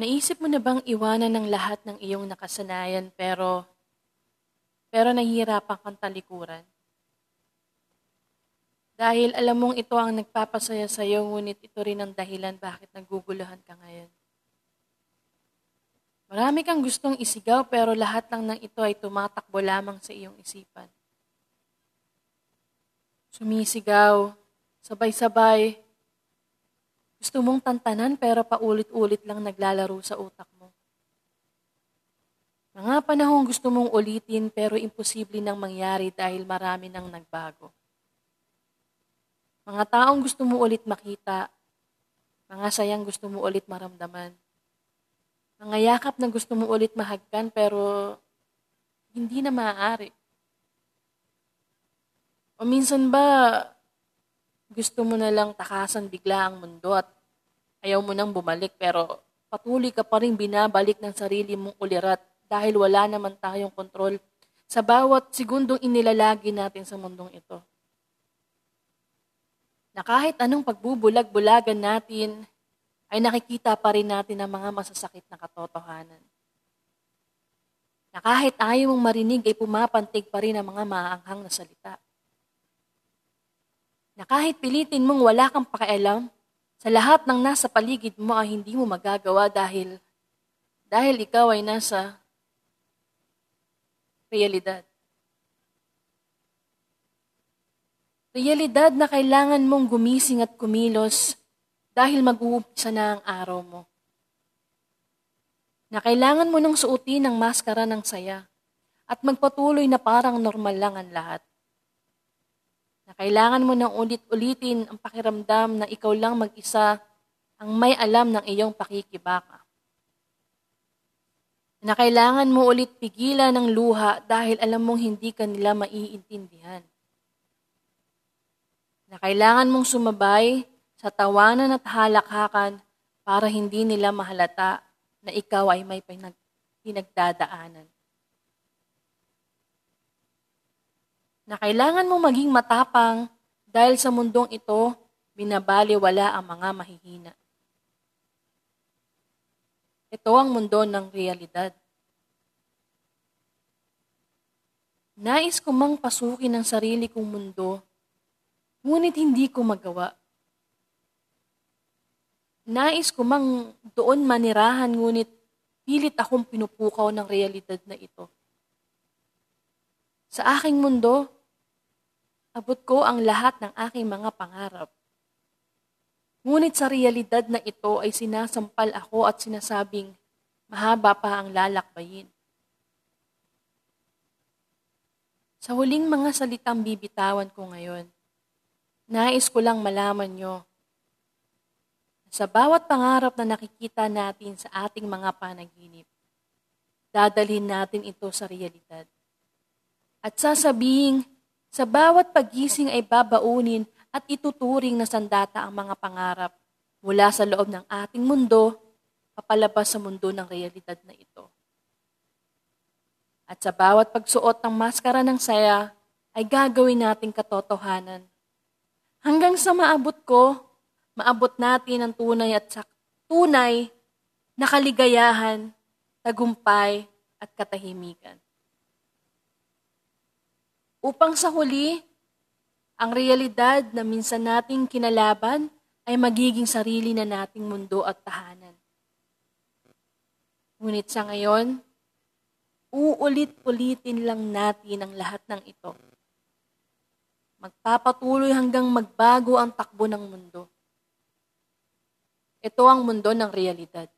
Naisip mo na bang iwanan ng lahat ng iyong nakasanayan pero pero nahihirapan kang talikuran? Dahil alam mong ito ang nagpapasaya sa iyo, ngunit ito rin ang dahilan bakit naguguluhan ka ngayon. Marami kang gustong isigaw pero lahat lang ng ito ay tumatakbo lamang sa iyong isipan. Sumisigaw, sabay-sabay, gusto mong tantanan pero paulit-ulit lang naglalaro sa utak mo. Mga panahong gusto mong ulitin pero imposible nang mangyari dahil marami nang nagbago. Mga taong gusto mo ulit makita, mga sayang gusto mo ulit maramdaman. Mga yakap na gusto mo ulit mahagkan pero hindi na maaari. O minsan ba gusto mo na lang takasan bigla ang mundo at ayaw mo nang bumalik pero patuloy ka pa rin binabalik ng sarili mong ulirat dahil wala naman tayong kontrol sa bawat segundong inilalagi natin sa mundong ito. Na kahit anong pagbubulag-bulagan natin, ay nakikita pa rin natin ang mga masasakit na katotohanan. Na kahit ayaw mong marinig ay pumapantig pa rin ang mga maanghang na salita na kahit pilitin mong wala kang pakialam, sa lahat ng nasa paligid mo ay hindi mo magagawa dahil dahil ikaw ay nasa realidad. Realidad na kailangan mong gumising at kumilos dahil mag-uumpisa na ang araw mo. Na kailangan mo nang suotin ang maskara ng saya at magpatuloy na parang normal lang ang lahat na kailangan mo nang ulit-ulitin ang pakiramdam na ikaw lang mag-isa ang may alam ng iyong pakikibaka. Na kailangan mo ulit pigilan ng luha dahil alam mong hindi ka nila maiintindihan. Na kailangan mong sumabay sa tawanan at halakhakan para hindi nila mahalata na ikaw ay may pinagdadaanan. Na kailangan mo maging matapang dahil sa mundong ito, binabaliwala ang mga mahihina. Ito ang mundo ng realidad. Nais ko mang pasukin ang sarili kong mundo, ngunit hindi ko magawa. Nais ko mang doon manirahan, ngunit pilit akong pinupukaw ng realidad na ito. Sa aking mundo, Abot ko ang lahat ng aking mga pangarap. Ngunit sa realidad na ito ay sinasampal ako at sinasabing, mahaba pa ang lalakbayin. Sa huling mga salitang bibitawan ko ngayon, nais ko lang malaman nyo sa bawat pangarap na nakikita natin sa ating mga panaginip, dadalhin natin ito sa realidad. At sasabihin sa bawat pagising ay babaunin at ituturing na sandata ang mga pangarap mula sa loob ng ating mundo papalabas sa mundo ng realidad na ito. At sa bawat pagsuot ng maskara ng saya, ay gagawin nating katotohanan. Hanggang sa maabot ko, maabot natin ang tunay at sak- tunay na kaligayahan, tagumpay at katahimikan upang sa huli, ang realidad na minsan nating kinalaban ay magiging sarili na nating mundo at tahanan. Ngunit sa ngayon, uulit-ulitin lang natin ang lahat ng ito. Magpapatuloy hanggang magbago ang takbo ng mundo. Ito ang mundo ng realidad.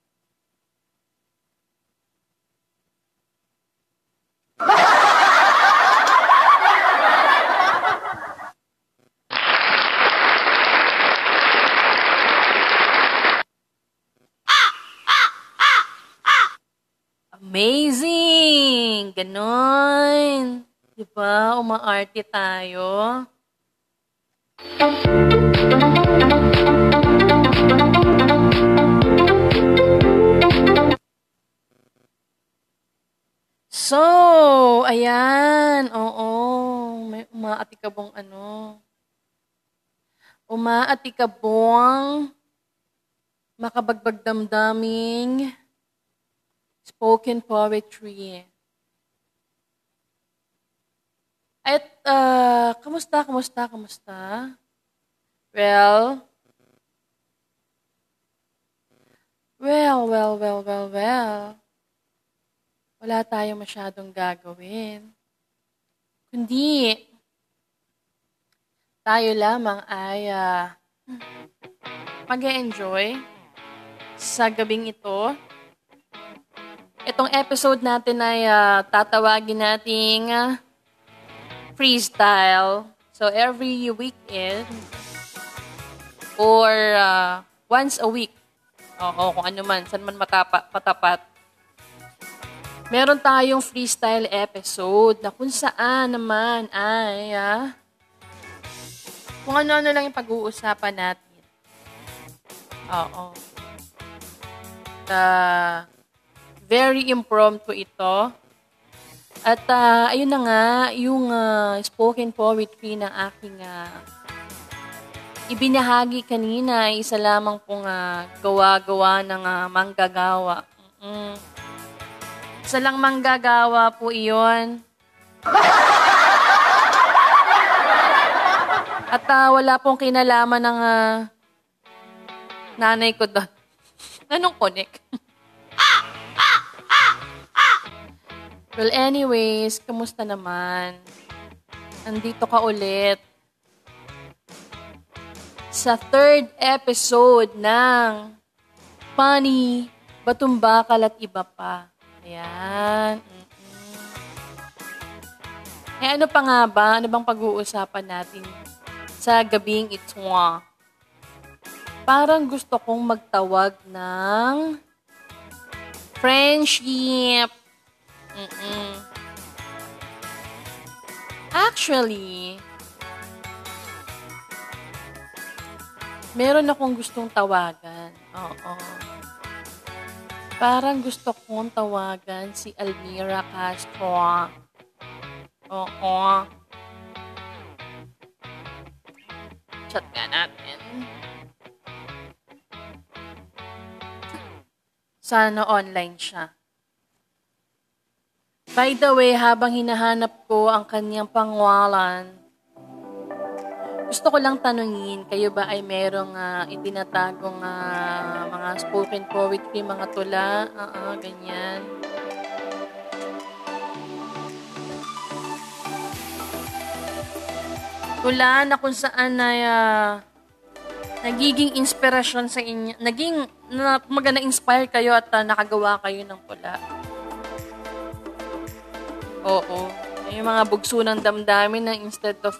Amazing! Ganon. Di ba? Umaarte tayo. So, ayan. Oo. May umaatikabong ano. Umaatikabong makabagbag damdaming spoken poetry. At, uh, kamusta, kamusta, kamusta? Well, well, well, well, well, well. Wala tayong masyadong gagawin. Kundi, tayo lamang ay uh, mag-enjoy sa gabing ito. Itong episode natin ay uh, tatawagin nating uh, freestyle. So every weekend or uh, once a week. Oo, kung ano man, saan man matapa, patapat. Meron tayong freestyle episode na kung saan naman ay uh, kung ano-ano lang yung pag-uusapan natin. Oo. Uh, very impromptu ito. At uh, ayun na nga, yung uh, spoken poetry ng aking uh, ibinahagi kanina, isa lamang pong uh, gawa-gawa ng uh, manggagawa. Mm-mm. Isa lang manggagawa po iyon. At uh, wala pong kinalaman ng uh, nanay ko doon. Anong connect? Well, anyways, kamusta naman? Nandito ka ulit sa third episode ng Funny, Batumbakal at Iba Pa. Ayan. Mm-mm. Eh ano pa nga ba? Ano bang pag-uusapan natin sa gabing ito? Parang gusto kong magtawag ng friendship. Mm-mm. Actually, meron akong gustong tawagan. Oo. Parang gusto kong tawagan si Almira Castro. Oo. Chat nga natin. Sana online siya. By the way, habang hinahanap ko ang kanyang pangwalan, gusto ko lang tanungin, kayo ba ay merong uh, itinatagong uh, mga spoken poetry, mga tula, uh, uh, ganyan? Tula na kung saan ay uh, nagiging inspirasyon sa inyo, naging, na, maganda inspire kayo at uh, nakagawa kayo ng tula. Oo. Yung mga bugso ng damdamin na instead of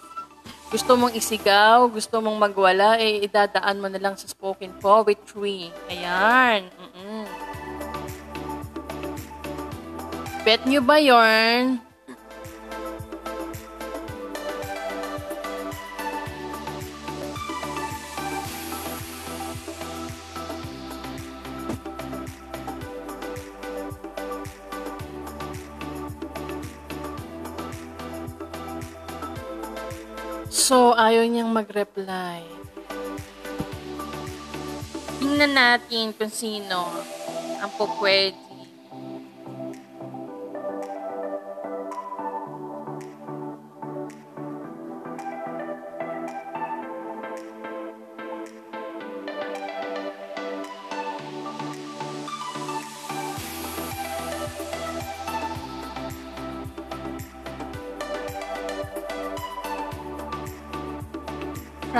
gusto mong isigaw, gusto mong magwala, eh idadaan mo na lang sa spoken poetry. Ayan. Mm-mm. Bet nyo ba yarn? So, ayaw niyang mag-reply. Tingnan natin kung sino ang pupwede.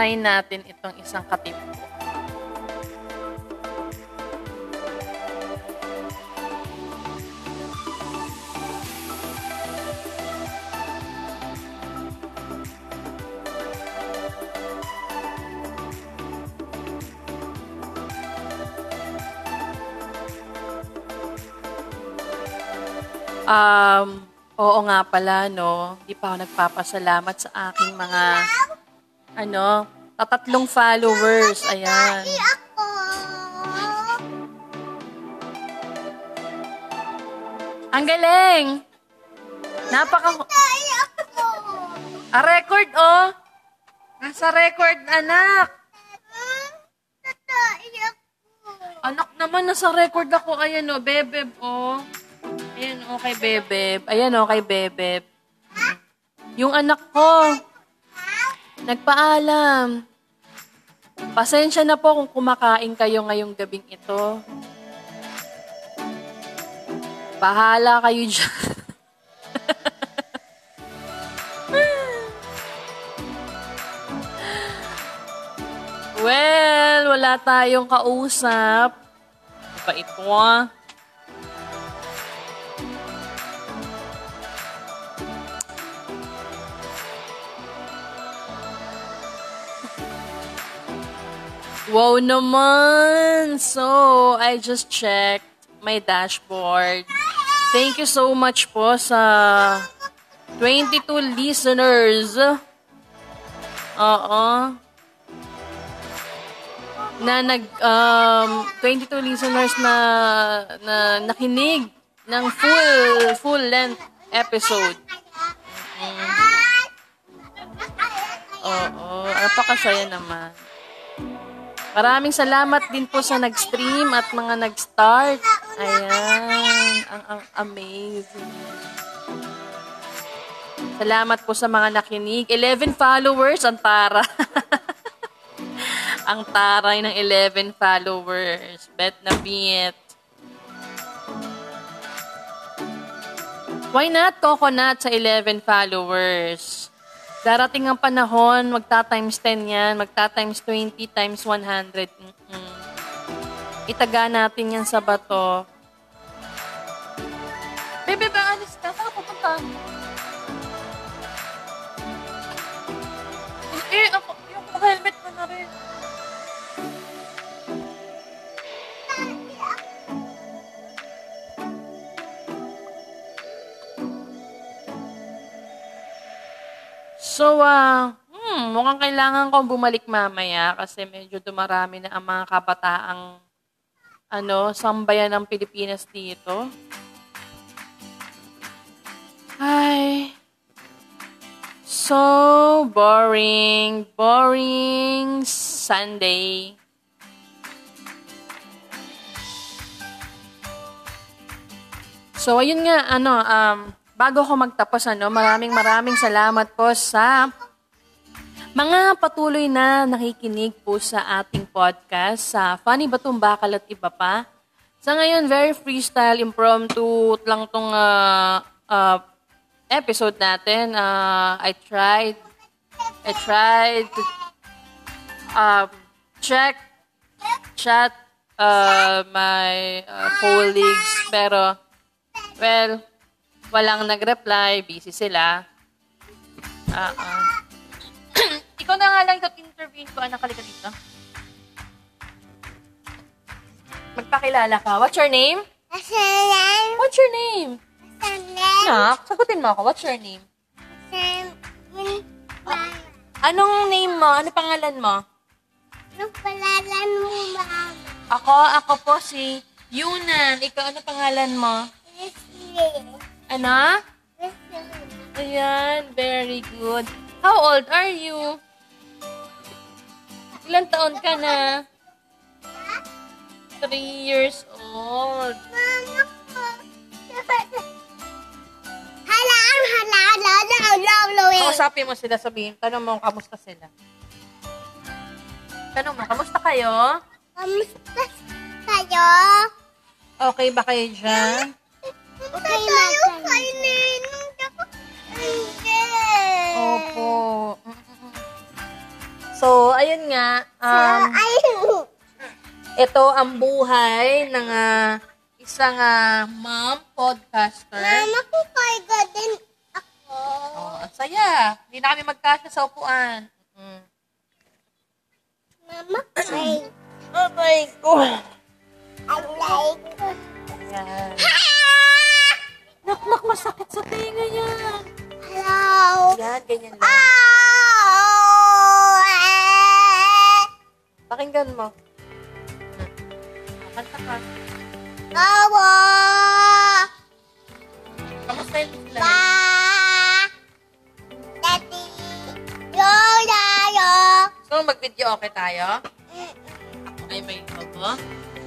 Try natin itong isang katip ko. Um, oo nga pala, no? Hindi pa ako nagpapasalamat sa aking mga ano, tatatlong followers. Ayan. Ang galing! Napaka... A record, oh! Nasa record, anak! Anak naman, nasa record ako. Ayan o, bebeb o. Ayan o, kay bebeb. Ayan o, kay bebeb. Yung anak ko, nagpaalam. Pasensya na po kung kumakain kayo ngayong gabing ito. Bahala kayo dyan. well, wala tayong kausap. Bait ko ah. Wow naman! So, I just checked my dashboard. Thank you so much po sa 22 listeners. Oo. Na nag um 22 listeners na na nakinig ng full full length episode. Mm. Oo, napakasaya naman. Maraming salamat din po sa nag-stream at mga nag-start. Ayan, ang, ang amazing. Salamat po sa mga nakinig. 11 followers, ang tara. ang taray ng 11 followers. Bet na bit. Why not coconut sa 11 followers? Darating ang panahon, magta-times 10 yan, magta-times 20, times 100. Mm-mm. Itaga natin yan sa bato. Bebe, ba, alis ka? Saan pupunta? Eh, ako, yung helmet mo na rin. So, ah, hmm, mukhang kailangan kong bumalik mamaya kasi medyo dumarami na ang mga kabataang ano, sambayan ng Pilipinas dito. Ay, so boring, boring Sunday. So, ayun nga, ano, um, bago ko magtapos, ano, maraming maraming salamat po sa mga patuloy na nakikinig po sa ating podcast sa Funny Batong Bakal at iba pa. Sa ngayon, very freestyle, impromptu lang tong uh, uh, episode natin. Uh, I tried, I tried to uh, check, chat uh, my uh, colleagues, pero, well, walang nag-reply, busy sila. Ah, uh, Ikaw na nga lang ito interview ko, anak, halika dito. Magpakilala ka. What's your name? What's your name? Asalan. Nak, sagutin mo ako. What's your name? Asalan. Anong name mo? Ano pangalan mo? Ano palalan mo, mama? Ako, ako po si Yunan. Ikaw, ano pangalan mo? Leslie. Ano? Ayan, very good. How old are you? Ilan taon ka na? Three years old. Kausapin mo sila, sabihin, tanong mo, kamusta sila? Tanong mo, kamusta kayo? Kamusta kayo? Okay ba kayo dyan? Okay, tayo kainin. Hindi. Opo. So, ayun nga, um, Ay, ito ang buhay ng ah, isang ah, mom podcaster. mama ko kaya din ako. Oh, ang saya. Hindi na kami magkasya sa upuan. Mm. Mama ko. Oh my God. I like. Ayan. Ganyan lang. Pakinggan mo. Kanta ka. Awa. Kamusta yun sila? Ba. Daddy. Yo, yo, yo. So, mag-video okay tayo? Ay, may logo. ulit.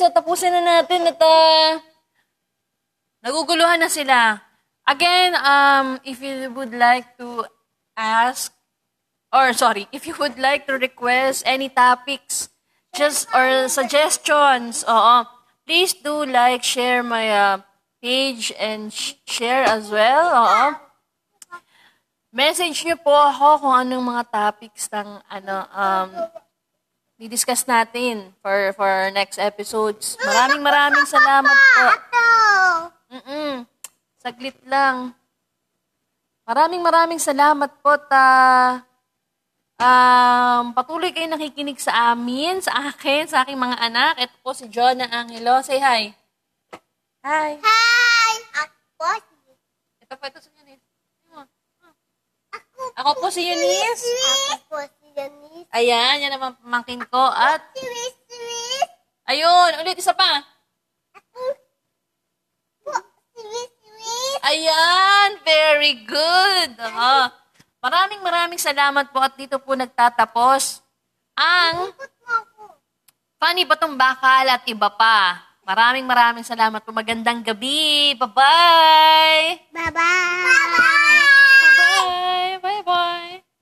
So tapusin na natin at naguguluhan na sila. Again, um, if you would like to ask, or sorry, if you would like to request any topics, just or suggestions, oo, please do like, share my uh, page and sh- share as well, oo. Message niyo po ako kung anong mga topics ng ano um di-discuss natin for for next episodes. Maraming maraming salamat po. Mm Saglit lang. Maraming maraming salamat po ta um, patuloy kayo nakikinig sa amin, sa akin, sa aking mga anak. Ito po si Jonah Angelo. Say hi. Hi. Hi. Ako. Ito po, ito si Eunice. Ako. Ako po si Eunice. Ako po si Eunice. Ayan, yan naman pamangkin ko. At, ayun, ulit, isa pa. Ayan, very good. Oo. Maraming maraming salamat po at dito po nagtatapos ang. Funny Batong Bakal at iba pa. Maraming maraming salamat po. Magandang gabi. Bye-bye! Bye-bye. Bye-bye.